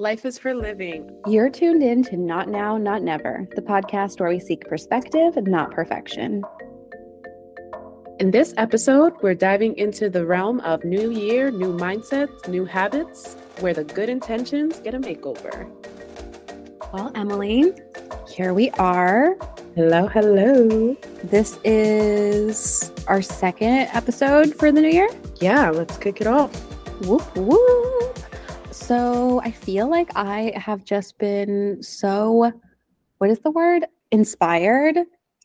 Life is for living. You're tuned in to Not Now, Not Never, the podcast where we seek perspective, not perfection. In this episode, we're diving into the realm of new year, new mindsets, new habits, where the good intentions get a makeover. Well, Emily, here we are. Hello, hello. This is our second episode for the new year. Yeah, let's kick it off. Whoop, whoop. So I feel like I have just been so, what is the word? Inspired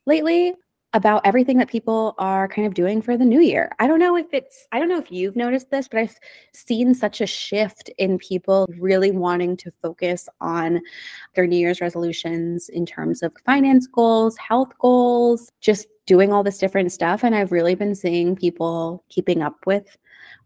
lately about everything that people are kind of doing for the new year. I don't know if it's, I don't know if you've noticed this, but I've seen such a shift in people really wanting to focus on their New Year's resolutions in terms of finance goals, health goals, just doing all this different stuff. And I've really been seeing people keeping up with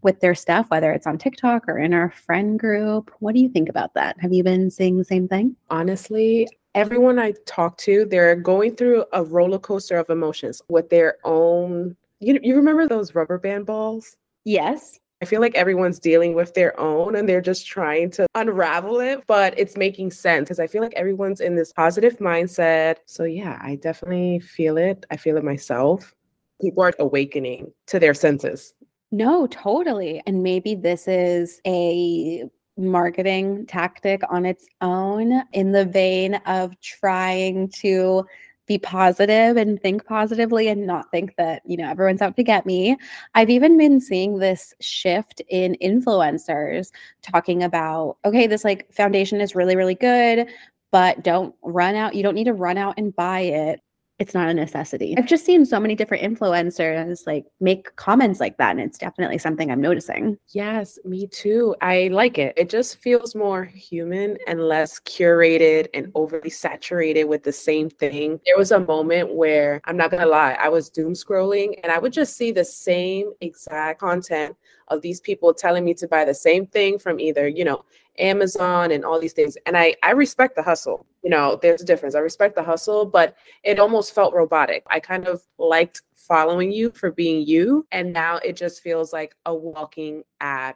with their stuff, whether it's on TikTok or in our friend group. What do you think about that? Have you been seeing the same thing? Honestly, everyone I talk to, they're going through a roller coaster of emotions with their own. You, you remember those rubber band balls? Yes. I feel like everyone's dealing with their own and they're just trying to unravel it, but it's making sense because I feel like everyone's in this positive mindset. So, yeah, I definitely feel it. I feel it myself. People are awakening to their senses. No, totally. And maybe this is a marketing tactic on its own in the vein of trying to be positive and think positively and not think that, you know, everyone's out to get me. I've even been seeing this shift in influencers talking about, okay, this like foundation is really, really good, but don't run out. You don't need to run out and buy it it's not a necessity. I've just seen so many different influencers like make comments like that. And it's definitely something I'm noticing. Yes, me too. I like it. It just feels more human and less curated and overly saturated with the same thing. There was a moment where I'm not going to lie, I was doom scrolling and I would just see the same exact content of these people telling me to buy the same thing from either, you know, Amazon and all these things. And I I respect the hustle. You know, there's a difference. I respect the hustle, but it almost felt robotic. I kind of liked following you for being you, and now it just feels like a walking ad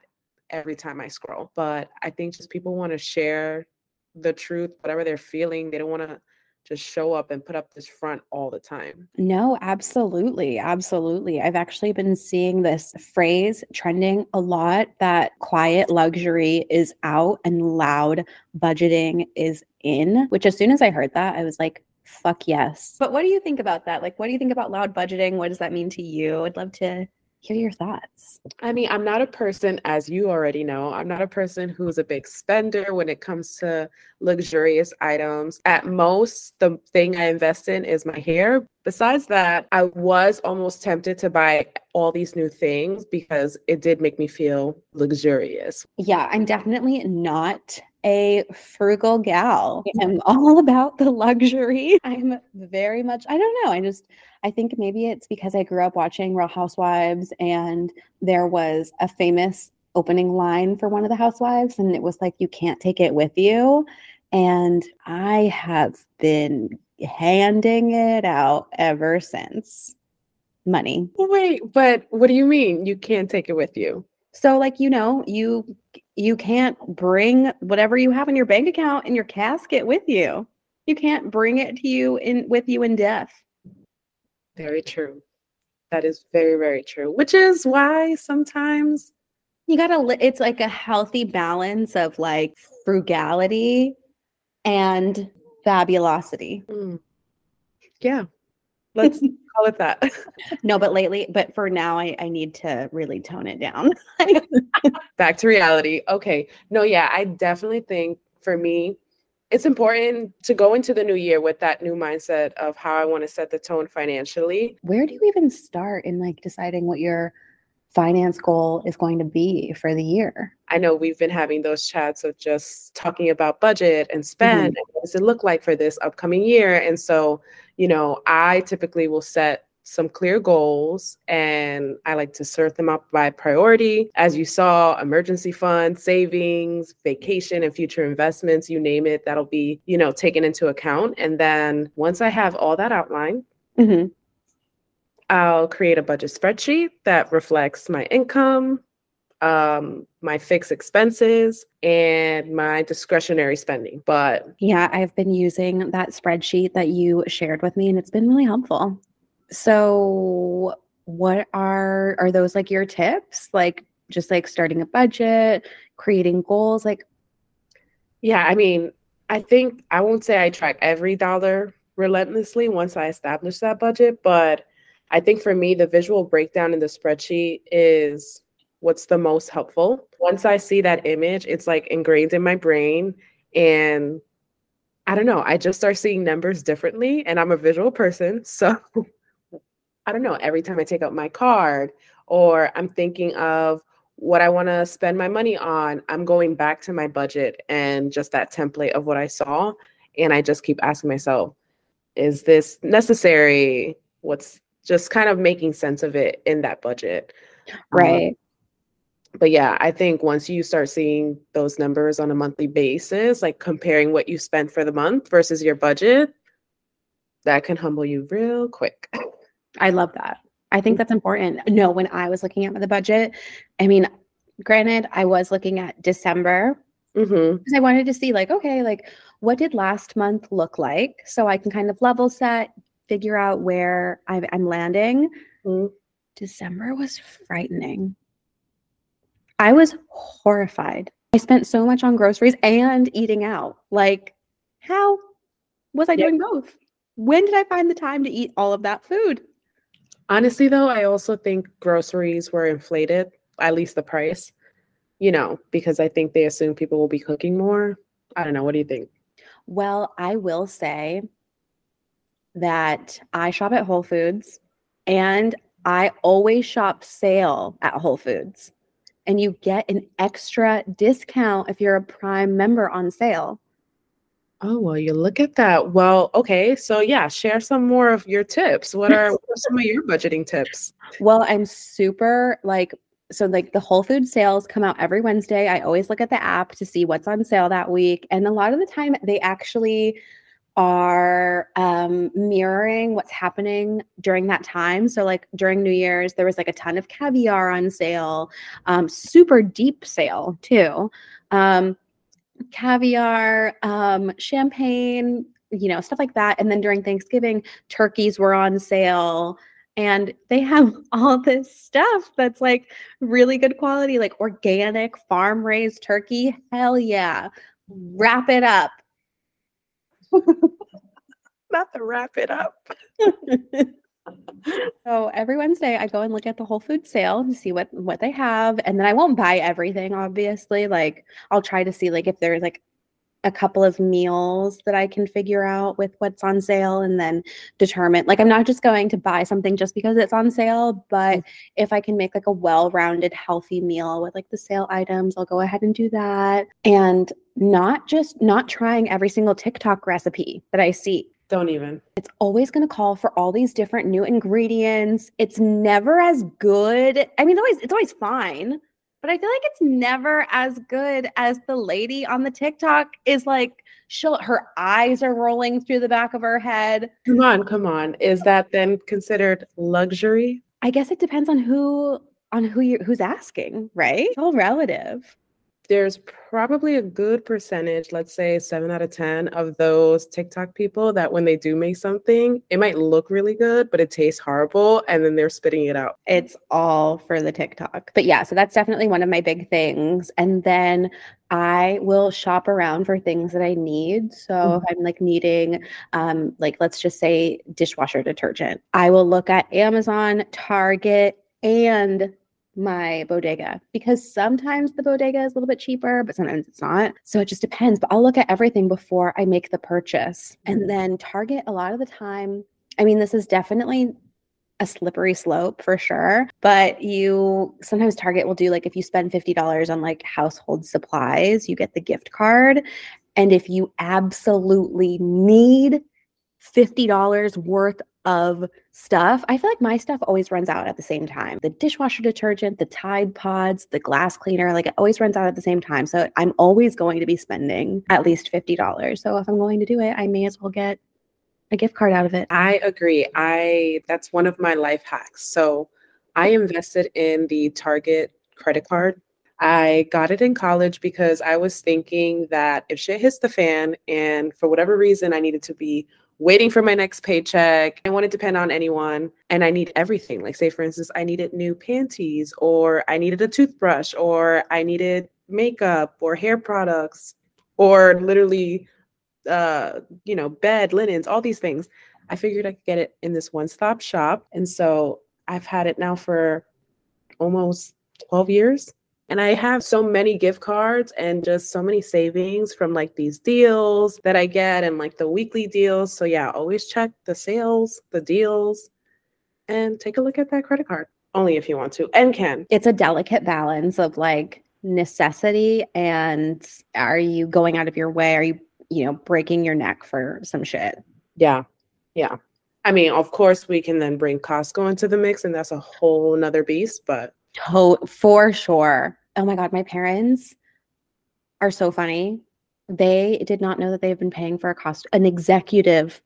every time I scroll. But I think just people want to share the truth, whatever they're feeling. They don't want to just show up and put up this front all the time. No, absolutely. Absolutely. I've actually been seeing this phrase trending a lot that quiet luxury is out and loud budgeting is in, which as soon as I heard that, I was like, fuck yes. But what do you think about that? Like, what do you think about loud budgeting? What does that mean to you? I'd love to hear your thoughts. I mean, I'm not a person, as you already know, I'm not a person who's a big spender when it comes to luxurious items. At most, the thing I invest in is my hair. Besides that, I was almost tempted to buy all these new things because it did make me feel luxurious. Yeah, I'm definitely not a frugal gal. I'm all about the luxury. I'm very much, I don't know. I just, I think maybe it's because I grew up watching Real Housewives and there was a famous opening line for one of the housewives and it was like, you can't take it with you. And I have been handing it out ever since. Money. Wait, but what do you mean you can't take it with you? So like you know, you you can't bring whatever you have in your bank account in your casket with you. You can't bring it to you in with you in death. Very true. That is very, very true. Which is why sometimes you gotta, it's like a healthy balance of like frugality and fabulosity. Mm. Yeah. Let's call it that. no, but lately, but for now, I, I need to really tone it down. Back to reality. Okay. No, yeah, I definitely think for me, it's important to go into the new year with that new mindset of how I want to set the tone financially. Where do you even start in like deciding what your finance goal is going to be for the year? I know we've been having those chats of just talking about budget and spend. Mm-hmm. what does it look like for this upcoming year? And so, you know, I typically will set some clear goals and I like to sort them up by priority. As you saw, emergency fund, savings, vacation, and future investments, you name it, that'll be, you know, taken into account. And then once I have all that outlined, mm-hmm. I'll create a budget spreadsheet that reflects my income, um, my fixed expenses and my discretionary spending. But yeah, I've been using that spreadsheet that you shared with me and it's been really helpful. So, what are are those like your tips? Like just like starting a budget, creating goals like Yeah, I mean, I think I won't say I track every dollar relentlessly once I establish that budget, but I think for me the visual breakdown in the spreadsheet is what's the most helpful. Once I see that image, it's like ingrained in my brain and I don't know, I just start seeing numbers differently and I'm a visual person. So I don't know, every time I take out my card or I'm thinking of what I want to spend my money on, I'm going back to my budget and just that template of what I saw. And I just keep asking myself, is this necessary? What's just kind of making sense of it in that budget? Right. Um, but yeah, I think once you start seeing those numbers on a monthly basis, like comparing what you spent for the month versus your budget, that can humble you real quick. I love that. I think that's important. No, when I was looking at the budget, I mean, granted, I was looking at December mm-hmm. I wanted to see, like, okay, like what did last month look like? So I can kind of level set, figure out where I'm, I'm landing. Mm-hmm. December was frightening. I was horrified. I spent so much on groceries and eating out. Like, how was I doing both? When did I find the time to eat all of that food? Honestly, though, I also think groceries were inflated, at least the price, you know, because I think they assume people will be cooking more. I don't know. What do you think? Well, I will say that I shop at Whole Foods and I always shop sale at Whole Foods and you get an extra discount if you're a prime member on sale. Oh, well, you look at that. Well, okay. So, yeah, share some more of your tips. What are, what are some of your budgeting tips? Well, I'm super like, so like the Whole Food sales come out every Wednesday. I always look at the app to see what's on sale that week. And a lot of the time, they actually are um, mirroring what's happening during that time. So, like during New Year's, there was like a ton of caviar on sale, um, super deep sale too. Um, caviar, um, champagne, you know, stuff like that. And then during Thanksgiving, turkeys were on sale. And they have all this stuff that's like really good quality, like organic farm raised turkey. Hell yeah. Wrap it up Not to wrap it up. so every Wednesday I go and look at the Whole Food sale to see what what they have and then I won't buy everything obviously like I'll try to see like if there's like a couple of meals that I can figure out with what's on sale and then determine like I'm not just going to buy something just because it's on sale, but mm. if I can make like a well-rounded healthy meal with like the sale items, I'll go ahead and do that. And not just not trying every single TikTok recipe that I see. Don't even. It's always going to call for all these different new ingredients. It's never as good. I mean, it's always it's always fine but I feel like it's never as good as the lady on the TikTok is like she'll her eyes are rolling through the back of her head. Come on, come on. Is that then considered luxury? I guess it depends on who on who you who's asking, right? It's all relative there's probably a good percentage, let's say seven out of 10 of those TikTok people that when they do make something, it might look really good, but it tastes horrible. And then they're spitting it out. It's all for the TikTok. But yeah, so that's definitely one of my big things. And then I will shop around for things that I need. So mm-hmm. if I'm like needing, um, like let's just say dishwasher detergent, I will look at Amazon, Target, and my bodega because sometimes the bodega is a little bit cheaper, but sometimes it's not. So it just depends. But I'll look at everything before I make the purchase. And mm-hmm. then Target, a lot of the time, I mean, this is definitely a slippery slope for sure. But you sometimes Target will do like if you spend $50 on like household supplies, you get the gift card. And if you absolutely need $50 worth of stuff. I feel like my stuff always runs out at the same time. The dishwasher detergent, the Tide Pods, the glass cleaner, like it always runs out at the same time. So I'm always going to be spending at least $50. So if I'm going to do it, I may as well get a gift card out of it. I agree. I that's one of my life hacks. So I invested in the Target credit card I got it in college because I was thinking that if shit hits the fan and for whatever reason I needed to be waiting for my next paycheck, I wouldn't depend on anyone and I need everything. Like say for instance, I needed new panties or I needed a toothbrush or I needed makeup or hair products or literally uh you know bed linens all these things. I figured i could get it in this one stop shop and so i've had it now for almost 12 years and I have so many gift cards and just so many savings from like these deals that I get and like the weekly deals. So, yeah, always check the sales, the deals, and take a look at that credit card only if you want to and can. It's a delicate balance of like necessity and are you going out of your way? Are you, you know, breaking your neck for some shit? Yeah. Yeah. I mean, of course, we can then bring Costco into the mix, and that's a whole nother beast, but to- for sure. Oh my God, my parents are so funny. They did not know that they've been paying for a cost an executive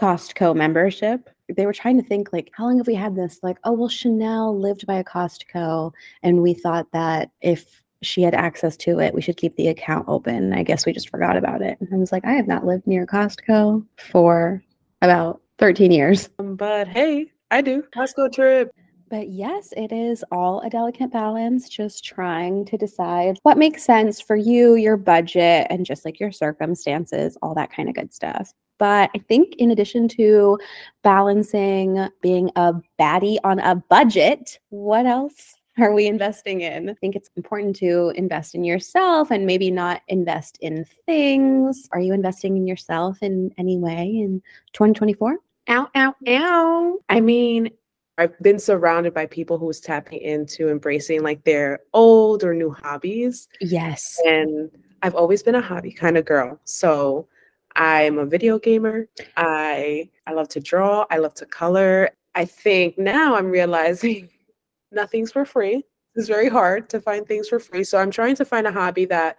Costco membership. They were trying to think like, how long have we had this? Like, oh well, Chanel lived by a Costco, and we thought that if she had access to it, we should keep the account open. I guess we just forgot about it. And I was like, I have not lived near Costco for about 13 years. But hey, I do. Costco trip. But yes, it is all a delicate balance, just trying to decide what makes sense for you, your budget, and just like your circumstances, all that kind of good stuff. But I think in addition to balancing being a baddie on a budget, what else are we investing in? I think it's important to invest in yourself and maybe not invest in things. Are you investing in yourself in any way in 2024? Ow, ow, ow. I mean, I've been surrounded by people who's tapping into embracing like their old or new hobbies. Yes. And I've always been a hobby kind of girl. So I'm a video gamer. I I love to draw. I love to color. I think now I'm realizing nothing's for free. It's very hard to find things for free. So I'm trying to find a hobby that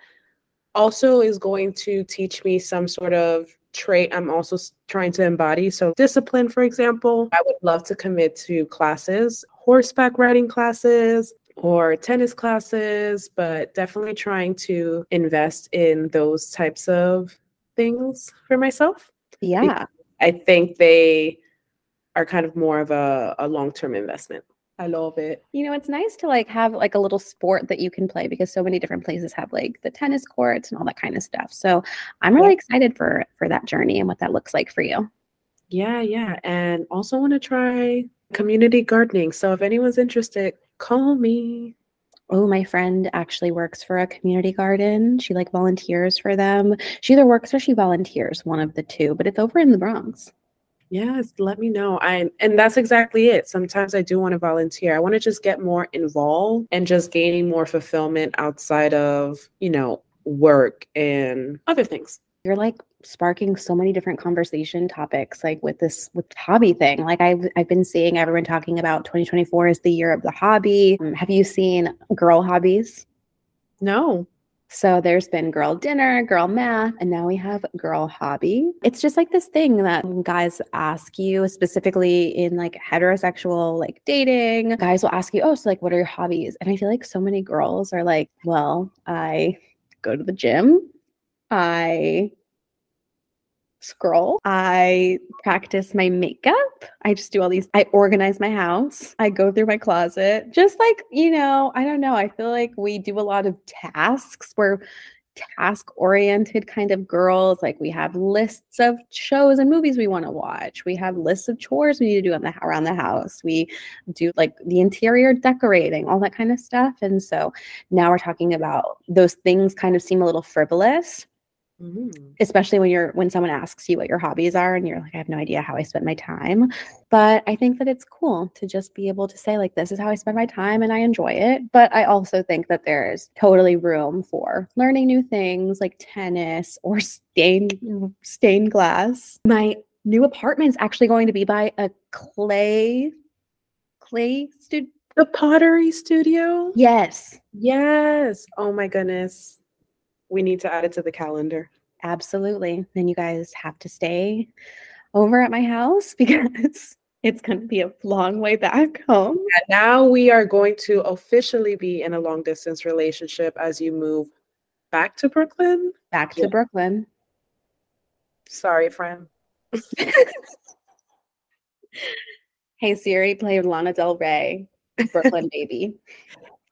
also is going to teach me some sort of trait I'm also trying to embody. So, discipline, for example, I would love to commit to classes, horseback riding classes, or tennis classes, but definitely trying to invest in those types of things for myself. Yeah. I think they are kind of more of a, a long term investment. I love it. You know, it's nice to like have like a little sport that you can play because so many different places have like the tennis courts and all that kind of stuff. So I'm really yeah. excited for for that journey and what that looks like for you. Yeah, yeah. And also want to try community gardening. So if anyone's interested, call me. Oh, my friend actually works for a community garden. She like volunteers for them. She either works or she volunteers, one of the two, but it's over in the Bronx. Yes, let me know. I and that's exactly it. Sometimes I do want to volunteer. I want to just get more involved and just gaining more fulfillment outside of, you know, work and other things. You're like sparking so many different conversation topics like with this with hobby thing. Like I've I've been seeing everyone talking about 2024 is the year of the hobby. Um, have you seen girl hobbies? No. So there's been girl dinner, girl math, and now we have girl hobby. It's just like this thing that guys ask you, specifically in like heterosexual like dating. Guys will ask you, "Oh, so like what are your hobbies?" And I feel like so many girls are like, "Well, I go to the gym. I scroll. I practice my makeup. I just do all these, I organize my house. I go through my closet. Just like, you know, I don't know. I feel like we do a lot of tasks where task oriented kind of girls like we have lists of shows and movies we want to watch we have lists of chores we need to do the, around the house we do like the interior decorating all that kind of stuff and so now we're talking about those things kind of seem a little frivolous Mm. Especially when you're when someone asks you what your hobbies are and you're like, I have no idea how I spend my time. But I think that it's cool to just be able to say, like, this is how I spend my time and I enjoy it. But I also think that there's totally room for learning new things like tennis or stained stained glass. My new apartment's actually going to be by a clay clay studio. The pottery studio? Yes. Yes. Oh my goodness we need to add it to the calendar. Absolutely. Then you guys have to stay over at my house because It's going to be a long way back home. And now we are going to officially be in a long distance relationship as you move back to Brooklyn. Back to yeah. Brooklyn. Sorry, friend. hey Siri, play Lana Del Rey, Brooklyn Baby.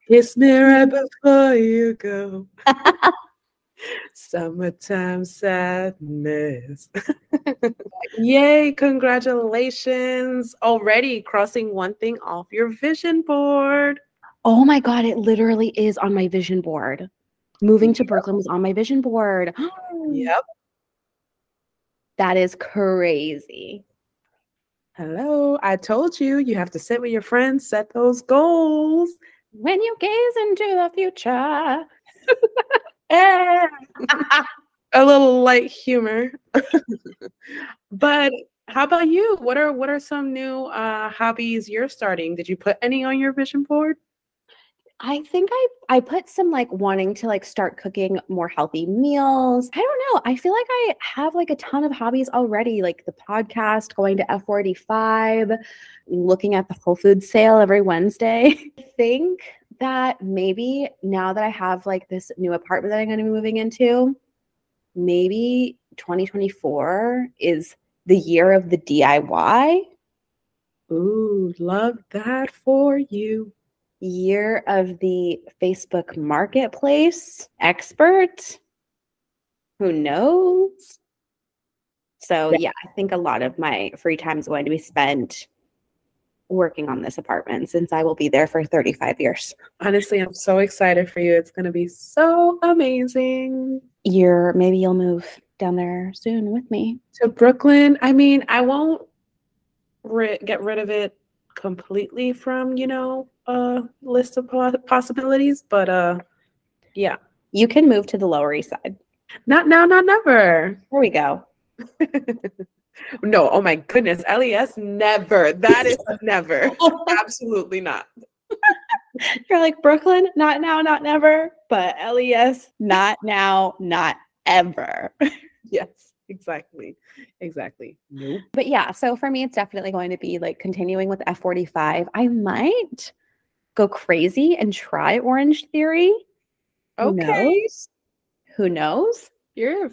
Kiss me right before you go. Summertime sadness. Yay, congratulations. Already crossing one thing off your vision board. Oh my God, it literally is on my vision board. Moving to Brooklyn was on my vision board. yep. That is crazy. Hello, I told you you have to sit with your friends, set those goals. When you gaze into the future. a little light humor. but how about you? What are what are some new uh, hobbies you're starting? Did you put any on your vision board? I think I I put some like wanting to like start cooking more healthy meals. I don't know. I feel like I have like a ton of hobbies already, like the podcast, going to F45, looking at the Whole Foods sale every Wednesday. I think that maybe now that I have like this new apartment that I'm going to be moving into, maybe 2024 is the year of the DIY. Ooh, love that for you year of the Facebook marketplace expert. Who knows? So, yeah, I think a lot of my free time is going to be spent working on this apartment since I will be there for 35 years. Honestly, I'm so excited for you. It's going to be so amazing. You're maybe you'll move down there soon with me to Brooklyn. I mean, I won't ri- get rid of it completely from, you know, a list of possibilities, but uh yeah. You can move to the Lower East Side. Not now, not never. There we go. no, oh my goodness, LES never. That is never. Absolutely not. You're like Brooklyn, not now, not never, but LES, not now, not ever. yes exactly exactly nope. but yeah so for me it's definitely going to be like continuing with f45 i might go crazy and try orange theory okay who knows, who knows? you're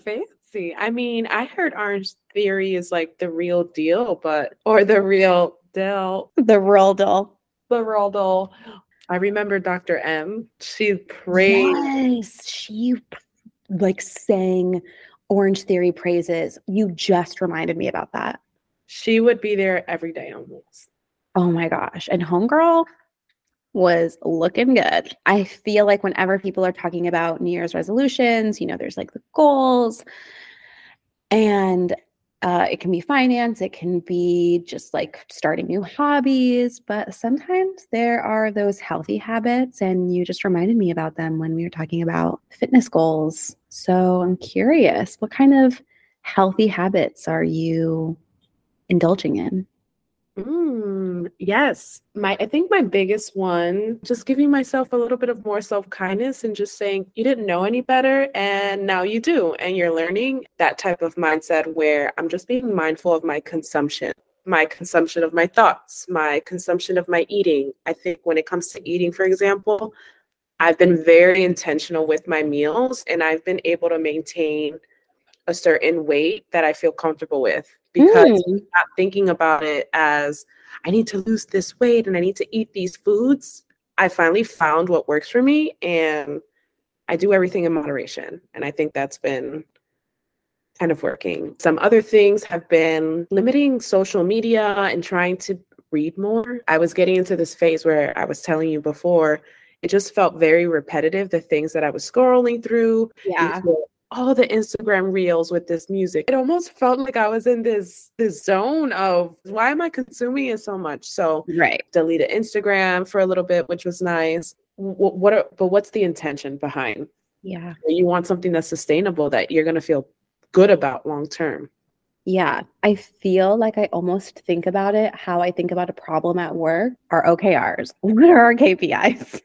fancy i mean i heard orange theory is like the real deal but or the real deal the real deal the real deal i remember dr m she prayed yes she like sang Orange Theory praises. You just reminded me about that. She would be there every day almost. Oh my gosh. And Homegirl was looking good. I feel like whenever people are talking about New Year's resolutions, you know, there's like the goals. And uh, it can be finance, it can be just like starting new hobbies, but sometimes there are those healthy habits, and you just reminded me about them when we were talking about fitness goals. So I'm curious, what kind of healthy habits are you indulging in? Mm, yes. My I think my biggest one, just giving myself a little bit of more self-kindness and just saying you didn't know any better and now you do and you're learning that type of mindset where I'm just being mindful of my consumption, my consumption of my thoughts, my consumption of my eating. I think when it comes to eating, for example, I've been very intentional with my meals and I've been able to maintain a certain weight that I feel comfortable with because mm. not thinking about it as I need to lose this weight and I need to eat these foods. I finally found what works for me and I do everything in moderation. And I think that's been kind of working. Some other things have been limiting social media and trying to read more. I was getting into this phase where I was telling you before, it just felt very repetitive, the things that I was scrolling through. Yeah all the Instagram reels with this music. It almost felt like I was in this this zone of why am I consuming it so much? So right, deleted Instagram for a little bit, which was nice. What, what are, but what's the intention behind? Yeah, you want something that's sustainable that you're gonna feel good about long term. Yeah, I feel like I almost think about it how I think about a problem at work. Our OKRs. What are our KPIs?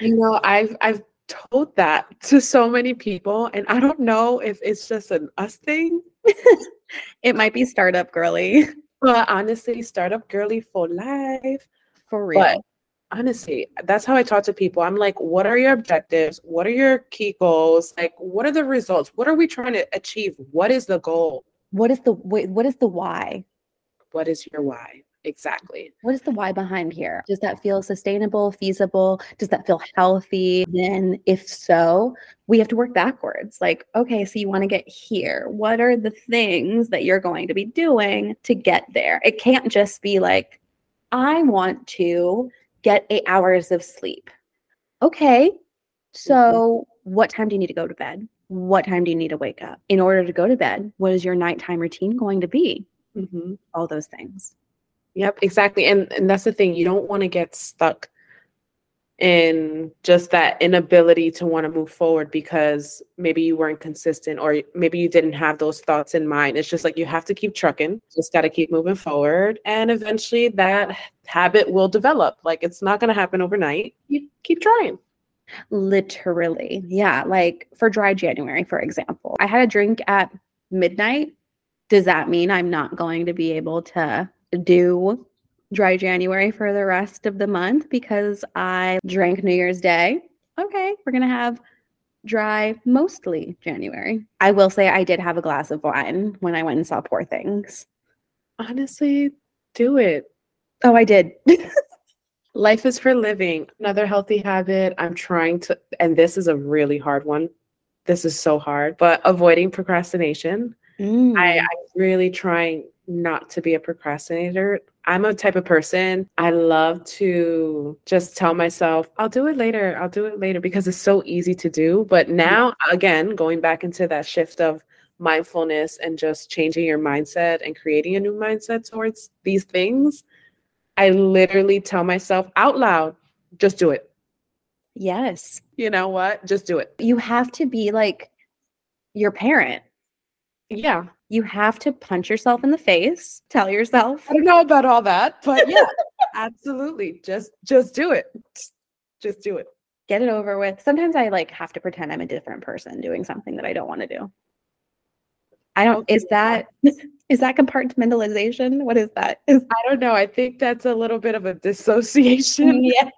You know, I've I've told that to so many people, and I don't know if it's just an us thing. it might be startup girly. But honestly, startup girly for life. For real. But honestly, that's how I talk to people. I'm like, what are your objectives? What are your key goals? Like, what are the results? What are we trying to achieve? What is the goal? what is the what is the why? What is your why? Exactly. What is the why behind here? Does that feel sustainable, feasible? Does that feel healthy? Then, if so, we have to work backwards. Like, okay, so you want to get here. What are the things that you're going to be doing to get there? It can't just be like, I want to get eight hours of sleep. Okay, so what time do you need to go to bed? What time do you need to wake up? In order to go to bed, what is your nighttime routine going to be? Mm-hmm. All those things. Yep, exactly. And and that's the thing. You don't want to get stuck in just that inability to want to move forward because maybe you weren't consistent or maybe you didn't have those thoughts in mind. It's just like you have to keep trucking, just got to keep moving forward. And eventually that habit will develop. Like it's not going to happen overnight. You keep trying. Literally. Yeah. Like for dry January, for example, I had a drink at midnight. Does that mean I'm not going to be able to do dry January for the rest of the month because I drank New Year's Day? Okay. We're going to have dry mostly January. I will say I did have a glass of wine when I went and saw Poor Things. Honestly, do it. Oh, I did. Life is for living. Another healthy habit. I'm trying to, and this is a really hard one. This is so hard, but avoiding procrastination. Mm. I, I'm really trying not to be a procrastinator. I'm a type of person, I love to just tell myself, I'll do it later. I'll do it later because it's so easy to do. But now, again, going back into that shift of mindfulness and just changing your mindset and creating a new mindset towards these things, I literally tell myself out loud, just do it. yes. You know what? Just do it. You have to be like your parent. Yeah. You have to punch yourself in the face, tell yourself, I don't know about all that, but yeah, absolutely. Just just do it. Just do it. get it over with. Sometimes I like have to pretend I'm a different person doing something that I don't want to do. I don't Okay. is that is that compartmentalization? What is that? Is I don't know. I think that's a little bit of a dissociation. yeah.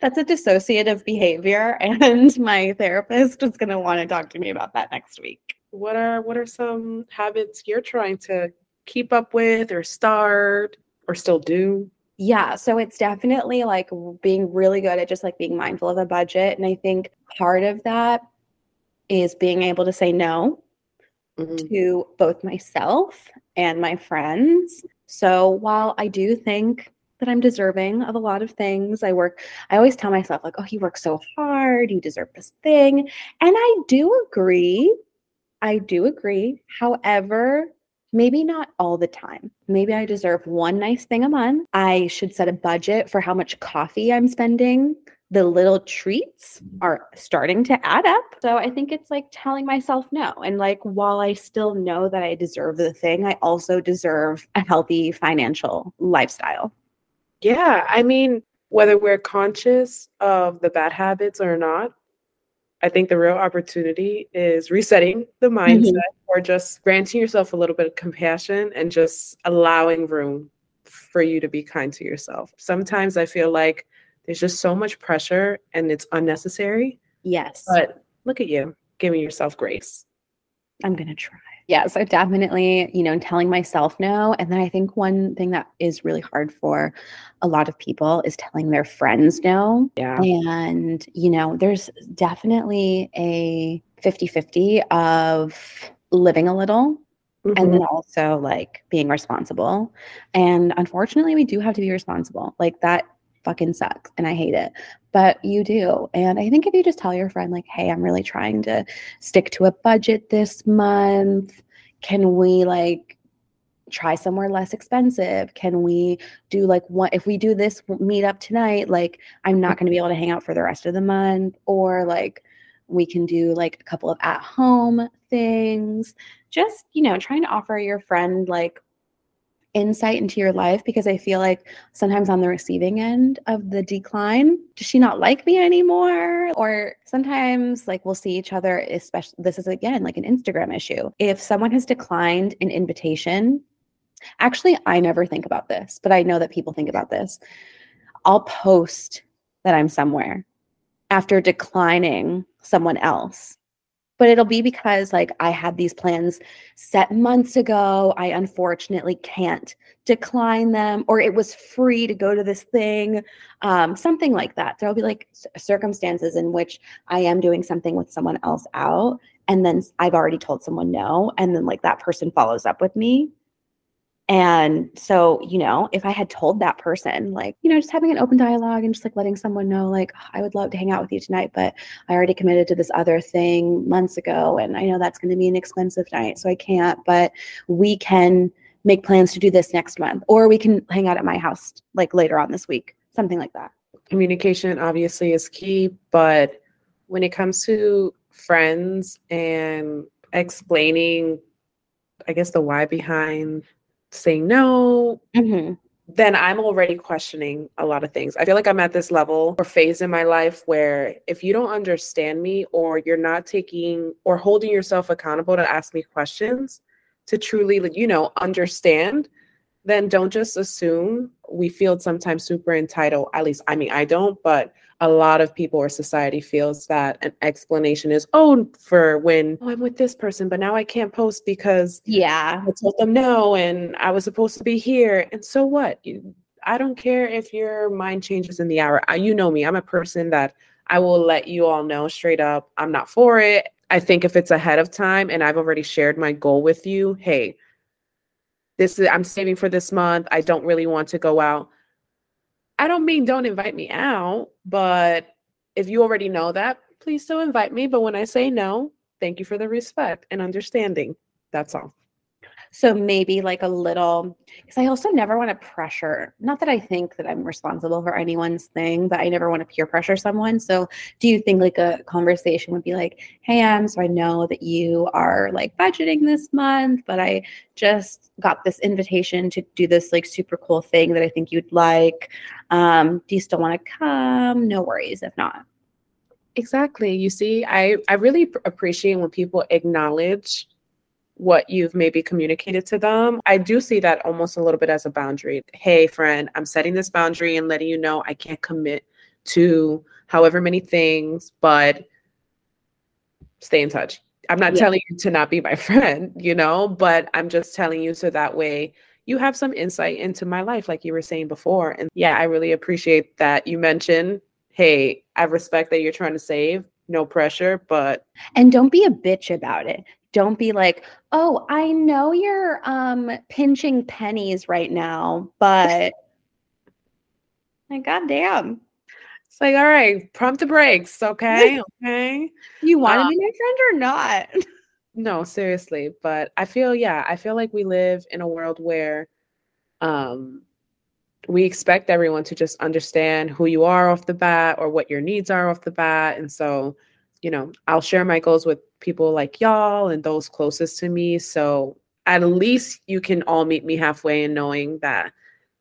That's a dissociative behavior and my therapist is going to want to talk to me about that next week. What are what are some habits you're trying to keep up with or start or still do? Yeah, so it's definitely like being really good at just like being mindful of a budget. And I think part of that is being able to say no Mhm. to both myself and my friends. So while I do think that I'm deserving of a lot of things, I work, I always tell myself, like, oh, you work so hard, you deserve this thing. And I do agree. I do agree. However, maybe not all the time. Maybe I deserve one nice thing a month. I should set a budget for how much coffee I'm spending. The little treats mm-hmm. are starting to add up. So I think it's like telling myself no. And like, while I still know that I deserve the thing, I also deserve a healthy financial lifestyle. Yeah, I mean, whether we're conscious of the bad habits or not, I think the real opportunity is resetting the mindset mm-hmm. or just granting yourself a little bit of compassion and just allowing room for you to be kind to yourself. Sometimes I feel like there's just so much pressure and it's unnecessary, Yes. but look at you giving yourself grace. I'm going to try. Yeah, so definitely, you know, telling myself no. And then I think one thing that is really hard for a lot of people is telling their friends no. Yeah. And, you know, there's definitely a 50 50 of living a little and then mm-hmm. also like being responsible. And unfortunately, we do have to be responsible. Like that fucking sucks and I hate it, but you do. And I think if you just tell your friend, like, hey, I'm really trying to stick to a budget this month, can we like try somewhere less expensive? Can we do like what if we do this meetup tonight? Like, I'm not going to be able to hang out for the rest of the month, or like, we can do like a couple of at home things just you know trying to offer your friend like insight into your life because i feel like sometimes on the receiving end of the decline does she not like me anymore or sometimes like we'll see each other especially this is again like an instagram issue if someone has declined an invitation Actually, I never think about this, but I know that people think about this. I'll post that I'm somewhere after declining someone else. But it'll be because like I had these plans set months ago. I unfortunately can't decline them, or it was free to go to this thing, um, something like that. There'll be like circumstances in which I am doing something with someone else out, and then I've already told someone no, and then like that person follows up with me and so, you know, if I had told that person, like, you know, just having an open dialogue and just like letting someone know, like, oh, I would love to hang out with you tonight, but I already committed to this other thing months ago. And I know that's going to be an expensive night. So I can't, but we can make plans to do this next month, or we can hang out at my house like later on this week, something like that. Communication obviously is key, but when it comes to friends and explaining, I guess, the why behind saying no, mm-hmm. then I'm already questioning a lot of things. I feel like I'm at this level or phase in my life where if you don't understand me or you're not taking or holding yourself accountable to ask me questions to truly, you know, understand, then don't just assume we feel sometimes super entitled. At least, I mean, I don't, but a lot of people or society feels that an explanation is oh for when oh, I'm with this person, but now I can't post because yeah, I told them no and I was supposed to be here. And so what? I don't care if your mind changes in the hour. I, you know me, I'm a person that I will let you all know straight up. I'm not for it. I think if it's ahead of time and I've already shared my goal with you, hey, this is I'm saving for this month. I don't really want to go out. I don't mean don't invite me out, but if you already know that, please still invite me. But when I say no, thank you for the respect and understanding. That's all. So maybe like a little, because I also never want to pressure. Not that I think that I'm responsible for anyone's thing, but I never want to peer pressure someone. So do you think like a conversation would be like, hey, Em, so I know that you are like budgeting this month, but I just got this invitation to do this like super cool thing that I think you'd like. Um, do you still want to come? No worries if not. Exactly. You see, I, I really appreciate when people acknowledge what you've maybe communicated to them. I do see that almost a little bit as a boundary. Hey, friend, I'm setting this boundary and letting you know I can't commit to however many things, but stay in touch. I'm not yeah. telling you to not be my friend, you know, but I'm just telling you so that way you have some insight into my life, like you were saying before. And yeah, I really appreciate that you mentioned, hey, I respect that you're trying to save, no pressure, but. And don't be a bitch about it don't be like, "Oh, I know you're um pinching pennies right now, but like goddamn." It's like, all right, prompt the brakes, okay? Okay. you want to um, be my friend or not? no, seriously, but I feel yeah, I feel like we live in a world where um we expect everyone to just understand who you are off the bat or what your needs are off the bat and so you know, I'll share my goals with people like y'all and those closest to me. So at least you can all meet me halfway in knowing that,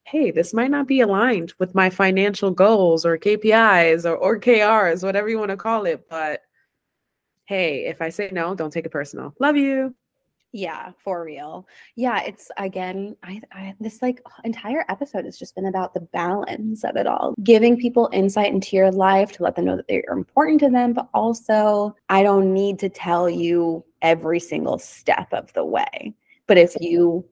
hey, this might not be aligned with my financial goals or KPIs or, or KRs, whatever you want to call it. But hey, if I say no, don't take it personal. Love you. Yeah, for real. Yeah, it's again, I, I this like entire episode has just been about the balance of it all, giving people insight into your life to let them know that they're important to them, but also I don't need to tell you every single step of the way. But if you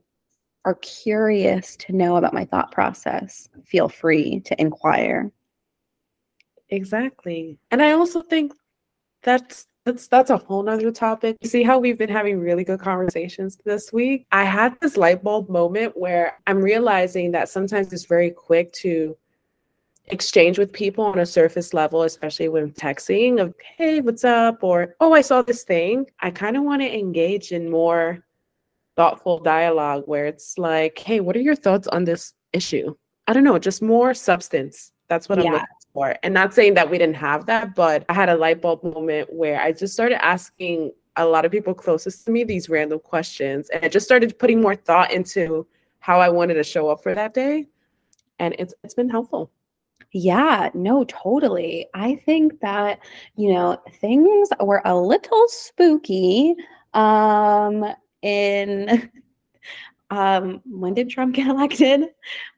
are curious to know about my thought process, feel free to inquire. Exactly. And I also think that's that's that's a whole nother topic. You see how we've been having really good conversations this week? I had this light bulb moment where I'm realizing that sometimes it's very quick to exchange with people on a surface level, especially when texting of, hey, what's up? Or, oh, I saw this thing. I kind of want to engage in more thoughtful dialogue where it's like, hey, what are your thoughts on this issue? I don't know, just more substance. That's what yeah. I'm looking for. And not saying that we didn't have that, but I had a light bulb moment where I just started asking a lot of people closest to me these random questions. And I just started putting more thought into how I wanted to show up for that day. And it's it's been helpful. Yeah, no, totally. I think that, you know, things were a little spooky um in um, when did Trump get elected?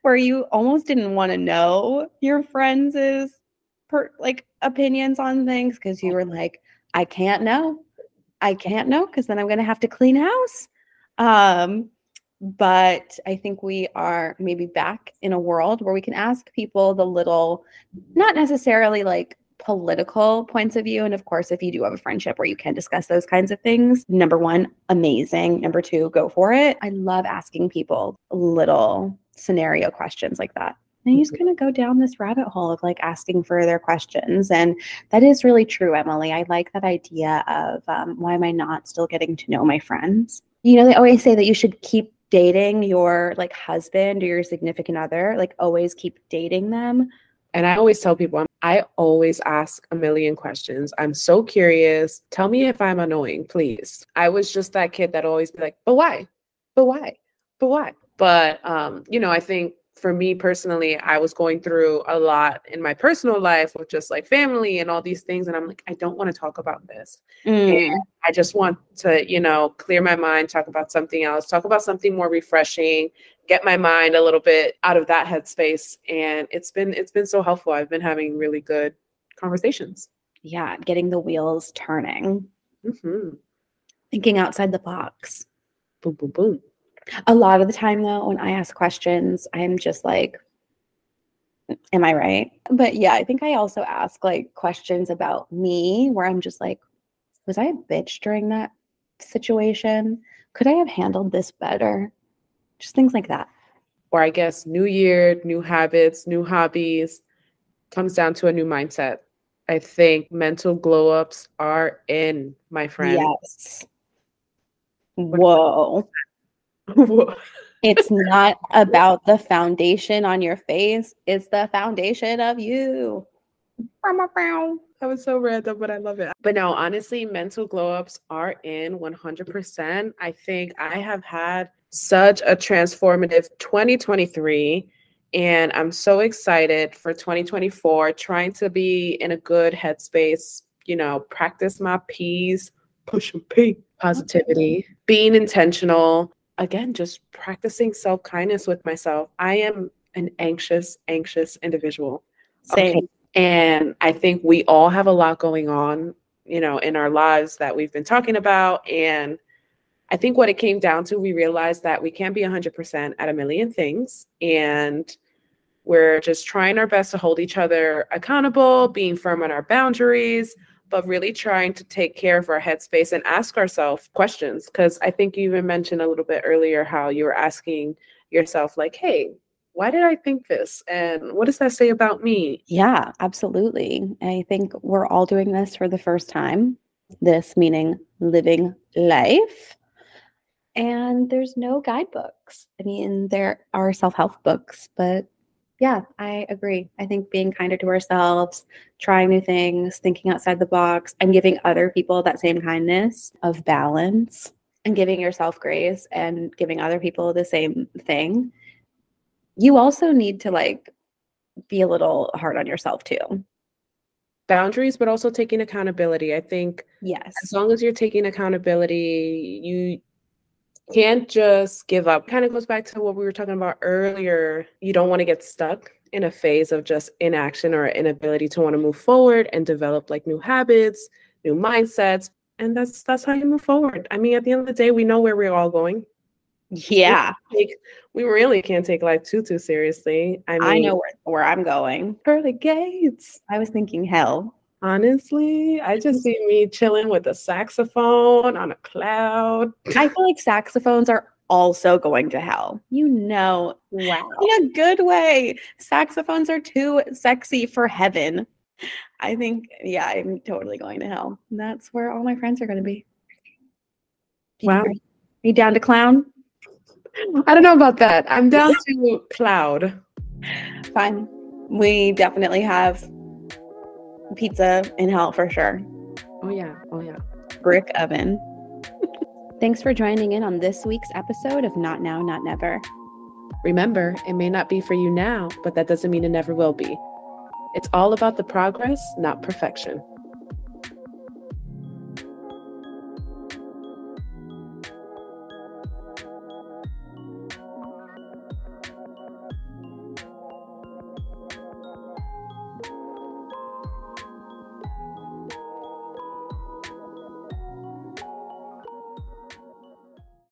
Where you almost didn't want to know your friends' per like opinions on things because you were like, I can't know. I can't know because then I'm gonna have to clean house. Um, but I think we are maybe back in a world where we can ask people the little, not necessarily like political points of view. And of course, if you do have a friendship where you can discuss those kinds of things, number one, amazing. Number two, go for it. I love asking people little scenario questions like that. And you just mm-hmm. kind of go down this rabbit hole of like asking further questions. And that is really true, Emily. I like that idea of um, why am I not still getting to know my friends? You know, they always say that you should keep dating your like husband or your significant other, like always keep dating them. And I always tell people, I always ask a million questions. I'm so curious. Tell me if I'm annoying, please. I was just that kid that always be like, but why? But why? But why? But um, you know, I think for me personally, I was going through a lot in my personal life with just like family and all these things. And I'm like, I don't want to talk about this. Mm. And I just want to, you know, clear my mind, talk about something else, talk about something more refreshing, get my mind a little bit out of that headspace. And it's been it's been so helpful. I've been having really good conversations. Yeah, getting the wheels turning. Mm-hmm. Thinking outside the box. Boom, boom, boom. A lot of the time, though, when I ask questions, I'm just like, am I right? But yeah, I think I also ask like questions about me where I'm just like, was I a bitch during that situation? Could I have handled this better? Just things like that. Or I guess new year, new habits, new hobbies comes down to a new mindset. I think mental glow ups are in, my friend. Yes. Whoa. it's not about the foundation on your face, it's the foundation of you. That was so random, but I love it. But no, honestly, mental glow ups are in 100%. I think I have had such a transformative 2023. And I'm so excited for 2024, trying to be in a good headspace, you know, practice my P's, push and P, positivity, being intentional, again, just practicing self kindness with myself. I am an anxious, anxious individual. Same. Okay. And I think we all have a lot going on, you know, in our lives that we've been talking about. And I think what it came down to, we realized that we can't be 100% at a million things. And we're just trying our best to hold each other accountable, being firm on our boundaries, but really trying to take care of our headspace and ask ourselves questions. Because I think you even mentioned a little bit earlier how you were asking yourself, like, hey, why did I think this? And what does that say about me? Yeah, absolutely. I think we're all doing this for the first time. This meaning living life. And there's no guidebooks. I mean, there are self help books, but yeah, I agree. I think being kinder to ourselves, trying new things, thinking outside the box, and giving other people that same kindness of balance and giving yourself grace and giving other people the same thing. You also need to like be a little hard on yourself too. Boundaries, but also taking accountability. I think yes, as long as you're taking accountability, you can't just give up. Kind of goes back to what we were talking about earlier. You don't want to get stuck in a phase of just inaction or inability to want to move forward and develop like new habits, new mindsets. And that's that's how you move forward. I mean, at the end of the day, we know where we're all going. Yeah. We, take, we really can't take life too too seriously. I mean, I know where, where I'm going. Pearly gates. I was thinking hell. Honestly, I just see me chilling with a saxophone on a cloud. I feel like saxophones are also going to hell. You know, wow. In a good way. Saxophones are too sexy for heaven. I think, yeah, I'm totally going to hell. That's where all my friends are going to be. Wow. Are you down to clown? I don't know about that. I'm down to cloud. Fine. We definitely have pizza in hell for sure. Oh, yeah. Oh, yeah. Brick oven. Thanks for joining in on this week's episode of Not Now, Not Never. Remember, it may not be for you now, but that doesn't mean it never will be. It's all about the progress, not perfection.